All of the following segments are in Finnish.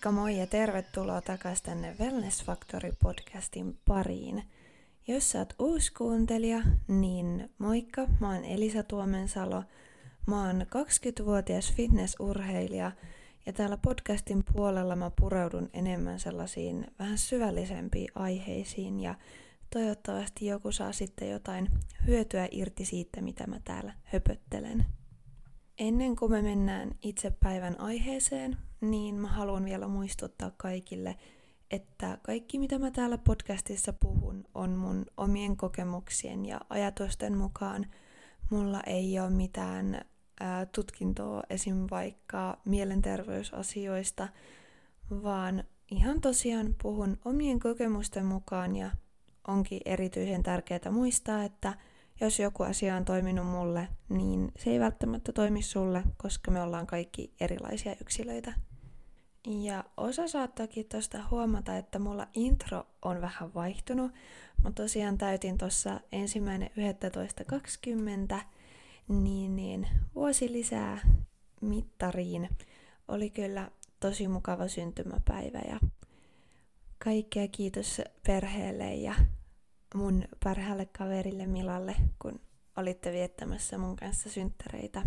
Moikka moi ja tervetuloa takaisin tänne Wellness Factory podcastin pariin. Jos sä oot uusi kuuntelija, niin moikka, mä oon Elisa Tuomensalo. Mä oon 20-vuotias fitnessurheilija ja täällä podcastin puolella mä pureudun enemmän sellaisiin vähän syvällisempiin aiheisiin ja toivottavasti joku saa sitten jotain hyötyä irti siitä, mitä mä täällä höpöttelen. Ennen kuin me mennään itse päivän aiheeseen, niin mä haluan vielä muistuttaa kaikille, että kaikki mitä mä täällä podcastissa puhun on mun omien kokemuksien ja ajatusten mukaan. Mulla ei ole mitään ää, tutkintoa esim. vaikka mielenterveysasioista, vaan ihan tosiaan puhun omien kokemusten mukaan ja onkin erityisen tärkeää muistaa, että jos joku asia on toiminut mulle, niin se ei välttämättä toimi sulle, koska me ollaan kaikki erilaisia yksilöitä. Ja osa saattaakin tuosta huomata, että mulla intro on vähän vaihtunut. Mä tosiaan täytin tuossa ensimmäinen 11.20, niin, niin vuosi lisää mittariin. Oli kyllä tosi mukava syntymäpäivä ja kaikkea kiitos perheelle ja mun parhaalle kaverille Milalle, kun olitte viettämässä mun kanssa synttäreitä.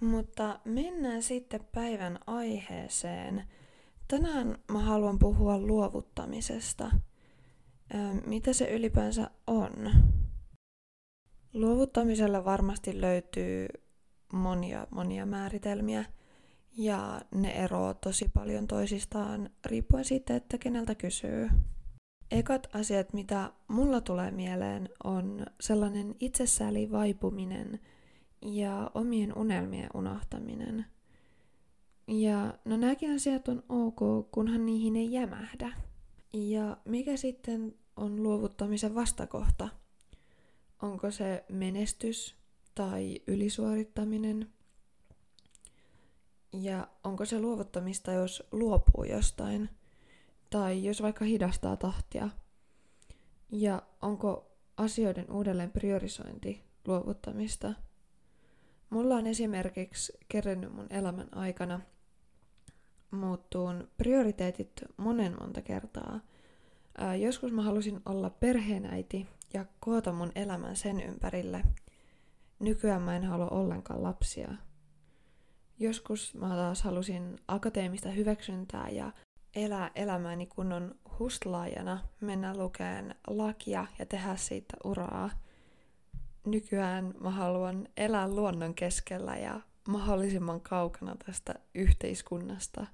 Mutta mennään sitten päivän aiheeseen. Tänään mä haluan puhua luovuttamisesta. Mitä se ylipäänsä on? Luovuttamisella varmasti löytyy monia monia määritelmiä ja ne eroavat tosi paljon toisistaan riippuen siitä, että keneltä kysyy. Ekat asiat, mitä mulla tulee mieleen, on sellainen itsesääli vaipuminen ja omien unelmien unohtaminen. Ja no nämäkin asiat on ok, kunhan niihin ei jämähdä. Ja mikä sitten on luovuttamisen vastakohta? Onko se menestys tai ylisuorittaminen? Ja onko se luovuttamista, jos luopuu jostain? Tai jos vaikka hidastaa tahtia? Ja onko asioiden uudelleen priorisointi luovuttamista? Mulla on esimerkiksi kerännyt mun elämän aikana muuttuun prioriteetit monen monta kertaa. Ää, joskus mä halusin olla perheenäiti ja koota mun elämän sen ympärille. Nykyään mä en halua ollenkaan lapsia. Joskus mä taas halusin akateemista hyväksyntää ja elää elämääni kunnon hustlaajana, mennä lukeen lakia ja tehdä siitä uraa. Nykyään mä haluan elää luonnon keskellä ja mahdollisimman kaukana tästä yhteiskunnasta.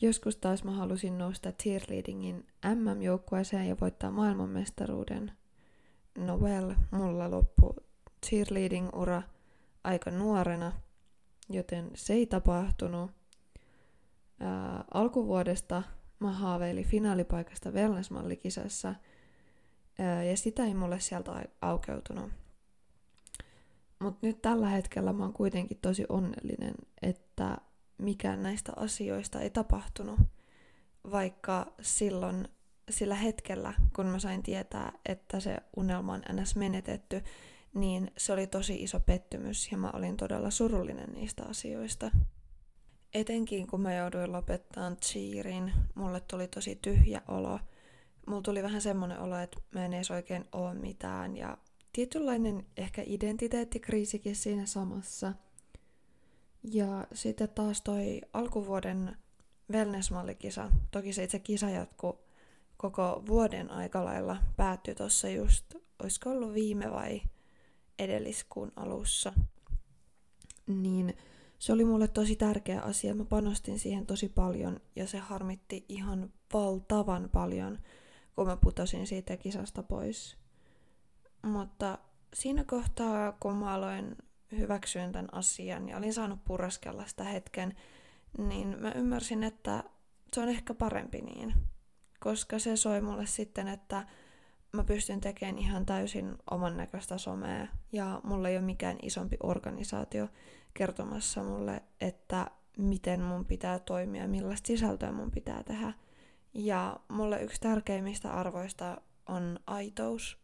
Joskus taas mä halusin nousta cheerleadingin MM-joukkueeseen ja voittaa maailmanmestaruuden. No well, mulla loppu cheerleading-ura aika nuorena, joten se ei tapahtunut ää, alkuvuodesta mä haaveilin finaalipaikasta ää, ja sitä ei mulle sieltä aukeutunut. Mutta nyt tällä hetkellä mä oon kuitenkin tosi onnellinen, että mikään näistä asioista ei tapahtunut, vaikka silloin sillä hetkellä, kun mä sain tietää, että se unelma on ns. menetetty, niin se oli tosi iso pettymys ja mä olin todella surullinen niistä asioista. Etenkin kun mä jouduin lopettaa cheerin, mulle tuli tosi tyhjä olo. Mulla tuli vähän semmonen olo, että mä en edes oikein oo mitään ja tietynlainen ehkä identiteettikriisikin siinä samassa. Ja sitten taas toi alkuvuoden wellness-mallikisa, toki se itse kisa jatkuu koko vuoden aikalailla, päättyi tuossa just, olisiko ollut viime vai edelliskuun alussa. Niin se oli mulle tosi tärkeä asia. Mä panostin siihen tosi paljon ja se harmitti ihan valtavan paljon, kun mä putosin siitä kisasta pois. Mutta siinä kohtaa, kun mä aloin hyväksyä tämän asian ja olin saanut puraskella sitä hetken, niin mä ymmärsin, että se on ehkä parempi niin. Koska se soi mulle sitten, että mä pystyn tekemään ihan täysin oman näköistä somea ja mulla ei ole mikään isompi organisaatio kertomassa mulle, että miten mun pitää toimia, millaista sisältöä mun pitää tehdä. Ja mulle yksi tärkeimmistä arvoista on aitous,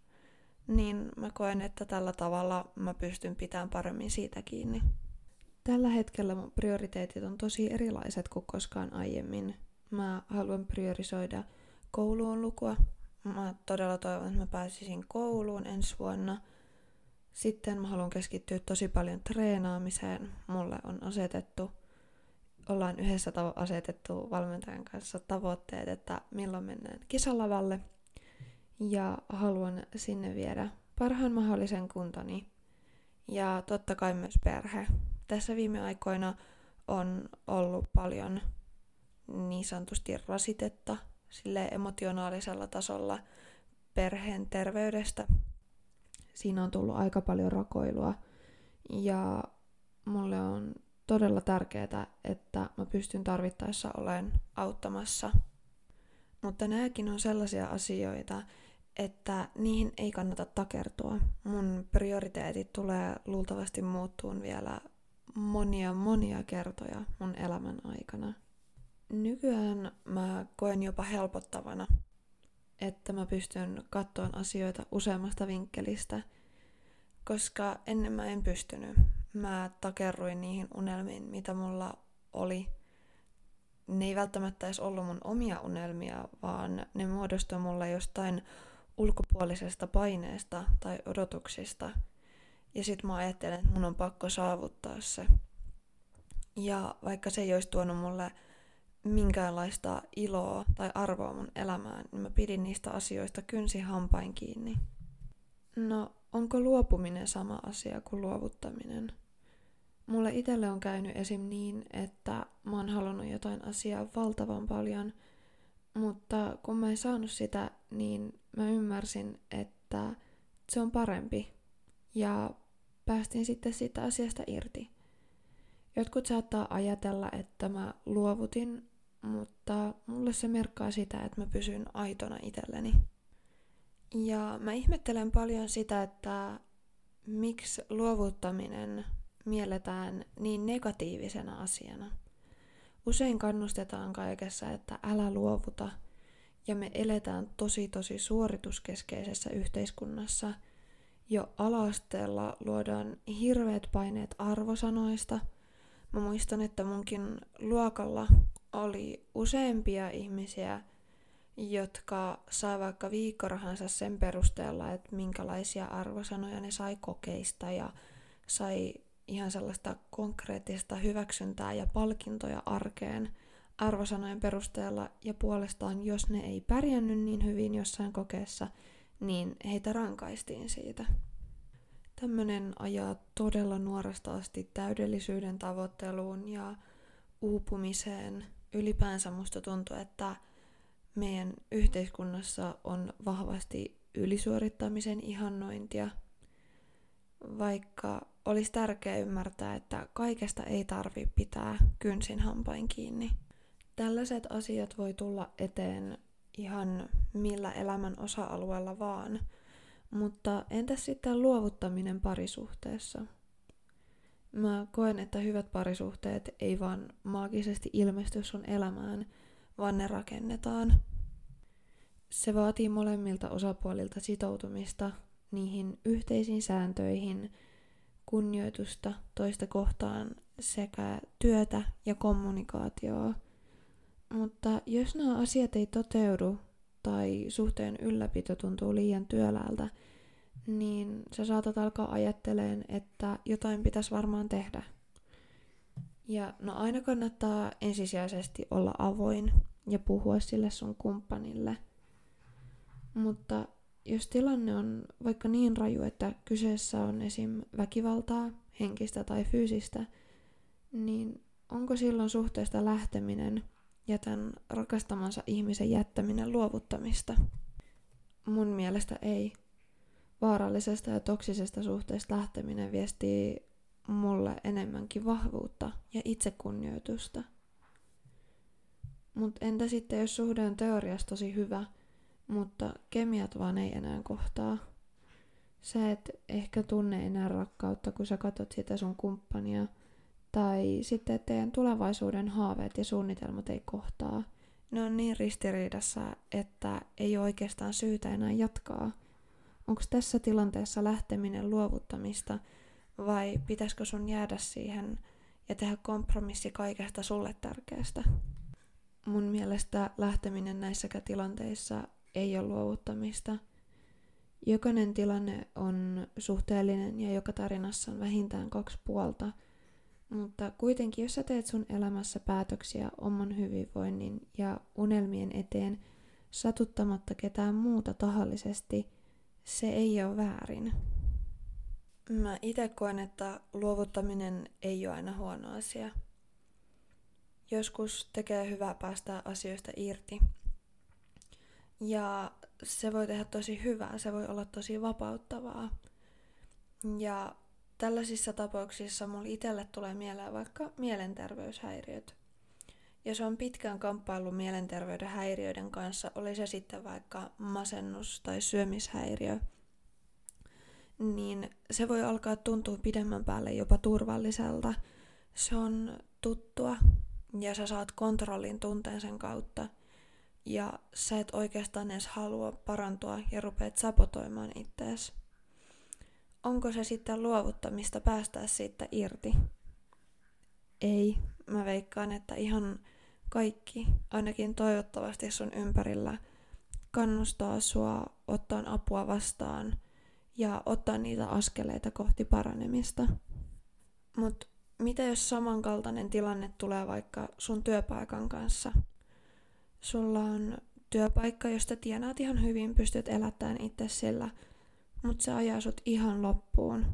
niin mä koen, että tällä tavalla mä pystyn pitämään paremmin siitä kiinni. tällä hetkellä mun prioriteetit on tosi erilaiset kuin koskaan aiemmin. Mä haluan priorisoida kouluun lukua. Mä todella toivon, että mä pääsisin kouluun ensi vuonna. Sitten mä haluan keskittyä tosi paljon treenaamiseen. Mulle on asetettu, ollaan yhdessä tavo- asetettu valmentajan kanssa tavoitteet, että milloin mennään kisalavalle. Ja haluan sinne viedä parhaan mahdollisen kuntoni. Ja totta kai myös perhe tässä viime aikoina on ollut paljon niin sanotusti rasitetta sille emotionaalisella tasolla perheen terveydestä. Siinä on tullut aika paljon rakoilua ja mulle on todella tärkeää, että mä pystyn tarvittaessa olemaan auttamassa. Mutta nämäkin on sellaisia asioita, että niihin ei kannata takertua. Mun prioriteetit tulee luultavasti muuttuun vielä monia monia kertoja mun elämän aikana. Nykyään mä koen jopa helpottavana, että mä pystyn katsoa asioita useammasta vinkkelistä, koska ennen mä en pystynyt. Mä takerruin niihin unelmiin, mitä mulla oli. Ne ei välttämättä edes ollut mun omia unelmia, vaan ne muodostui mulle jostain ulkopuolisesta paineesta tai odotuksista – ja sit mä ajattelen, että mun on pakko saavuttaa se. Ja vaikka se ei olisi tuonut mulle minkäänlaista iloa tai arvoa mun elämään, niin mä pidin niistä asioista kynsi hampain kiinni. No, onko luopuminen sama asia kuin luovuttaminen? Mulle itselle on käynyt esim. niin, että mä oon halunnut jotain asiaa valtavan paljon, mutta kun mä en saanut sitä, niin mä ymmärsin, että se on parempi. Ja päästiin sitten siitä asiasta irti. Jotkut saattaa ajatella, että mä luovutin, mutta mulle se merkkaa sitä, että mä pysyn aitona itselleni. Ja mä ihmettelen paljon sitä, että miksi luovuttaminen mielletään niin negatiivisena asiana. Usein kannustetaan kaikessa, että älä luovuta, ja me eletään tosi tosi suorituskeskeisessä yhteiskunnassa – jo alasteella luodaan hirveät paineet arvosanoista. Mä muistan, että munkin luokalla oli useampia ihmisiä, jotka sai vaikka viikkorahansa sen perusteella, että minkälaisia arvosanoja ne sai kokeista ja sai ihan sellaista konkreettista hyväksyntää ja palkintoja arkeen arvosanojen perusteella ja puolestaan, jos ne ei pärjännyt niin hyvin jossain kokeessa, niin heitä rankaistiin siitä. Tämmöinen ajaa todella nuoresta asti täydellisyyden tavoitteluun ja uupumiseen. Ylipäänsä musta tuntuu, että meidän yhteiskunnassa on vahvasti ylisuorittamisen ihannointia, vaikka olisi tärkeää ymmärtää, että kaikesta ei tarvi pitää kynsin hampain kiinni. Tällaiset asiat voi tulla eteen ihan millä elämän osa-alueella vaan. Mutta entäs sitten luovuttaminen parisuhteessa? Mä koen, että hyvät parisuhteet ei vaan maagisesti ilmesty sun elämään, vaan ne rakennetaan. Se vaatii molemmilta osapuolilta sitoutumista niihin yhteisiin sääntöihin, kunnioitusta toista kohtaan sekä työtä ja kommunikaatioa – mutta jos nämä asiat ei toteudu tai suhteen ylläpito tuntuu liian työläältä, niin sä saatat alkaa ajatteleen, että jotain pitäisi varmaan tehdä. Ja no aina kannattaa ensisijaisesti olla avoin ja puhua sille sun kumppanille. Mutta jos tilanne on vaikka niin raju, että kyseessä on esim. väkivaltaa, henkistä tai fyysistä, niin onko silloin suhteesta lähteminen – ja tämän rakastamansa ihmisen jättäminen luovuttamista? Mun mielestä ei. Vaarallisesta ja toksisesta suhteesta lähteminen viestii mulle enemmänkin vahvuutta ja itsekunnioitusta. Mutta entä sitten, jos suhde on teoriassa tosi hyvä, mutta kemiat vaan ei enää kohtaa? Sä et ehkä tunne enää rakkautta, kun sä katot sitä sun kumppania – tai sitten teidän tulevaisuuden haaveet ja suunnitelmat ei kohtaa. Ne on niin ristiriidassa, että ei oikeastaan syytä enää jatkaa. Onko tässä tilanteessa lähteminen luovuttamista vai pitäisikö sun jäädä siihen ja tehdä kompromissi kaikesta sulle tärkeästä. Mun mielestä lähteminen näissäkään tilanteissa ei ole luovuttamista. Jokainen tilanne on suhteellinen ja joka tarinassa on vähintään kaksi puolta, mutta kuitenkin jos sä teet sun elämässä päätöksiä oman hyvinvoinnin ja unelmien eteen satuttamatta ketään muuta tahallisesti, se ei ole väärin. Mä itse koen, että luovuttaminen ei ole aina huono asia. Joskus tekee hyvää päästä asioista irti. Ja se voi tehdä tosi hyvää, se voi olla tosi vapauttavaa. Ja tällaisissa tapauksissa mulla itselle tulee mieleen vaikka mielenterveyshäiriöt. Jos on pitkään kamppaillut mielenterveyden häiriöiden kanssa, oli se sitten vaikka masennus tai syömishäiriö – niin se voi alkaa tuntua pidemmän päälle jopa turvalliselta. Se on tuttua ja sä saat kontrollin tunteen sen kautta. Ja sä et oikeastaan edes halua parantua ja rupeat sabotoimaan ittees. Onko se sitten luovuttamista päästää siitä irti? Ei. Mä veikkaan, että ihan kaikki, ainakin toivottavasti sun ympärillä, kannustaa sua ottaa apua vastaan – ja ottaa niitä askeleita kohti paranemista. Mutta mitä jos samankaltainen tilanne tulee vaikka sun työpaikan kanssa? Sulla on työpaikka, josta tienaat ihan hyvin, pystyt elättämään itse sillä, mutta se ajaa sut ihan loppuun.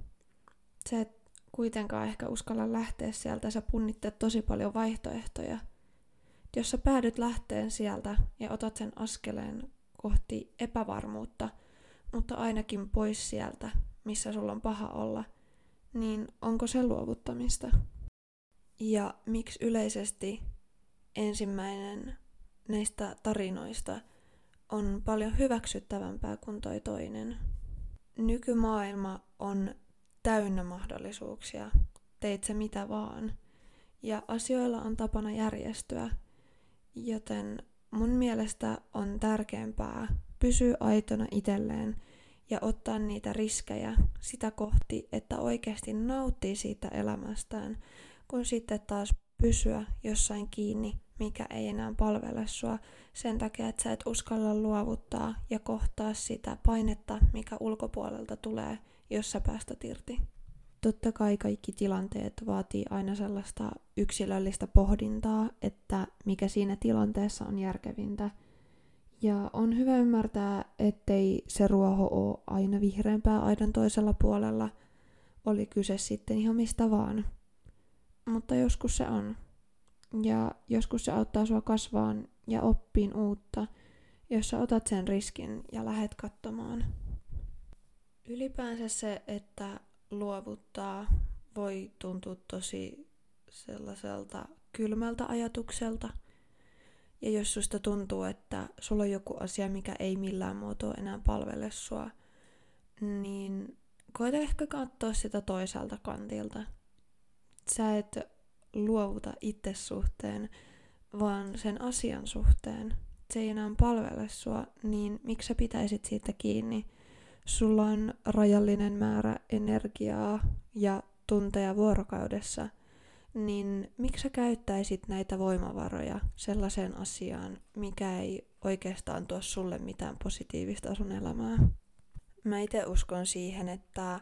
Se et kuitenkaan ehkä uskalla lähteä sieltä, sä punnitteet tosi paljon vaihtoehtoja. Jos sä päädyt lähteen sieltä ja otat sen askeleen kohti epävarmuutta – mutta ainakin pois sieltä, missä sulla on paha olla, niin onko se luovuttamista? Ja miksi yleisesti ensimmäinen näistä tarinoista on paljon hyväksyttävämpää kuin toi toinen? Nykymaailma on täynnä mahdollisuuksia, teit se mitä vaan, ja asioilla on tapana järjestyä, joten mun mielestä on tärkeämpää pysyä aitona itselleen ja ottaa niitä riskejä sitä kohti, että oikeasti nauttii siitä elämästään, kun sitten taas pysyä jossain kiinni, mikä ei enää palvele sua sen takia, että sä et uskalla luovuttaa ja kohtaa sitä painetta, mikä ulkopuolelta tulee, jos sä päästät irti. Totta kai kaikki tilanteet vaatii aina sellaista yksilöllistä pohdintaa, että mikä siinä tilanteessa on järkevintä – ja on hyvä ymmärtää, ettei se ruoho ole aina vihreämpää aidan toisella puolella, oli kyse sitten ihan mistä vaan. Mutta joskus se on. Ja joskus se auttaa sua kasvaan ja oppiin uutta, jos sä otat sen riskin ja lähet katsomaan. Ylipäänsä se, että luovuttaa, voi tuntua tosi sellaiselta kylmältä ajatukselta – ja jos susta tuntuu, että sulla on joku asia, mikä ei millään muotoa enää palvele sua, niin koita ehkä katsoa sitä toiselta kantilta. Sä et luovuta itse suhteen, vaan sen asian suhteen. Se ei enää palvele sua, niin miksi sä pitäisit siitä kiinni? Sulla on rajallinen määrä energiaa ja tunteja vuorokaudessa – niin miksi sä käyttäisit näitä voimavaroja sellaiseen asiaan, mikä ei oikeastaan tuo sulle mitään positiivista sun elämää? Mä itse uskon siihen, että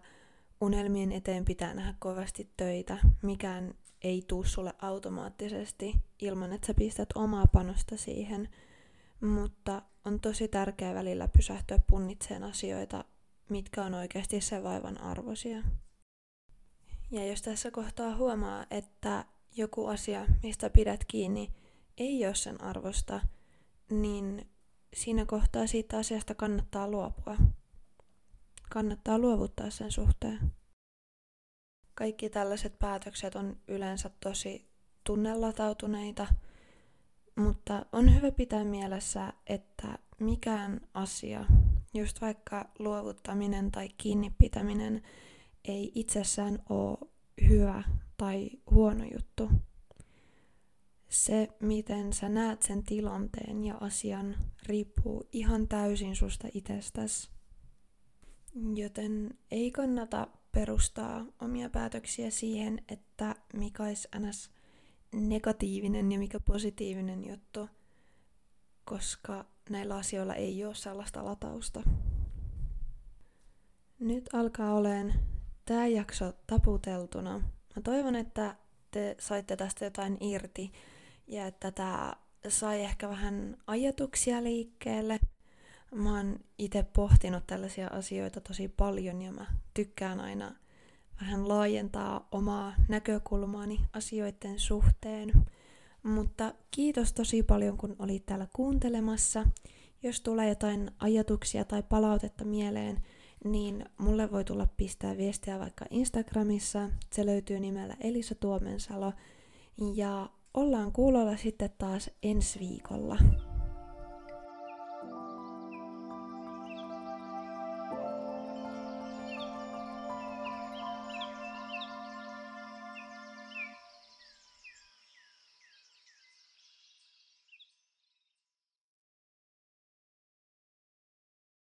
unelmien eteen pitää nähdä kovasti töitä. Mikään ei tuu sulle automaattisesti ilman, että sä pistät omaa panosta siihen. Mutta on tosi tärkeää välillä pysähtyä punnitseen asioita, mitkä on oikeasti se vaivan arvoisia. Ja jos tässä kohtaa huomaa, että joku asia, mistä pidät kiinni, ei ole sen arvosta, niin siinä kohtaa siitä asiasta kannattaa luopua. Kannattaa luovuttaa sen suhteen. Kaikki tällaiset päätökset on yleensä tosi tunnelatautuneita, mutta on hyvä pitää mielessä, että mikään asia, just vaikka luovuttaminen tai kiinni pitäminen, ei itsessään ole hyvä tai huono juttu. Se, miten sä näet sen tilanteen ja asian, riippuu ihan täysin susta itsestäsi. Joten ei kannata perustaa omia päätöksiä siihen, että mikä olisi ns. negatiivinen ja mikä positiivinen juttu, koska näillä asioilla ei ole sellaista latausta. Nyt alkaa olen tämä jakso taputeltuna. Mä toivon, että te saitte tästä jotain irti ja että tämä sai ehkä vähän ajatuksia liikkeelle. Mä oon itse pohtinut tällaisia asioita tosi paljon ja mä tykkään aina vähän laajentaa omaa näkökulmaani asioiden suhteen. Mutta kiitos tosi paljon, kun olit täällä kuuntelemassa. Jos tulee jotain ajatuksia tai palautetta mieleen, niin mulle voi tulla pistää viestiä vaikka Instagramissa. Se löytyy nimellä Elisa Tuomensalo. Ja ollaan kuulolla sitten taas ensi viikolla.